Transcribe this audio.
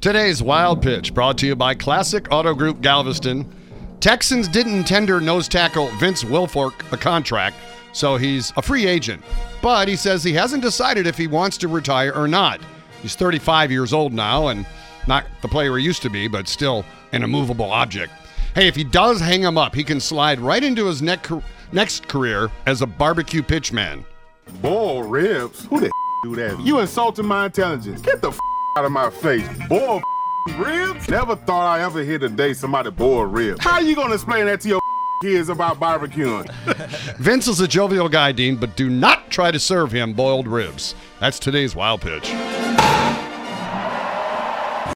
Today's wild pitch brought to you by Classic Auto Group Galveston. Texans didn't tender nose tackle Vince Wilfork a contract, so he's a free agent. But he says he hasn't decided if he wants to retire or not. He's 35 years old now and not the player he used to be, but still an immovable object. Hey, if he does hang him up, he can slide right into his next career as a barbecue pitchman. Boiled ribs? Who the do that? You insulting my intelligence. Get the out of my face. Boiled ribs? Never thought I ever hear the day somebody boiled ribs. How you gonna explain that to your kids about barbecuing? Vince is a jovial guy, Dean, but do not try to serve him boiled ribs. That's today's wild pitch.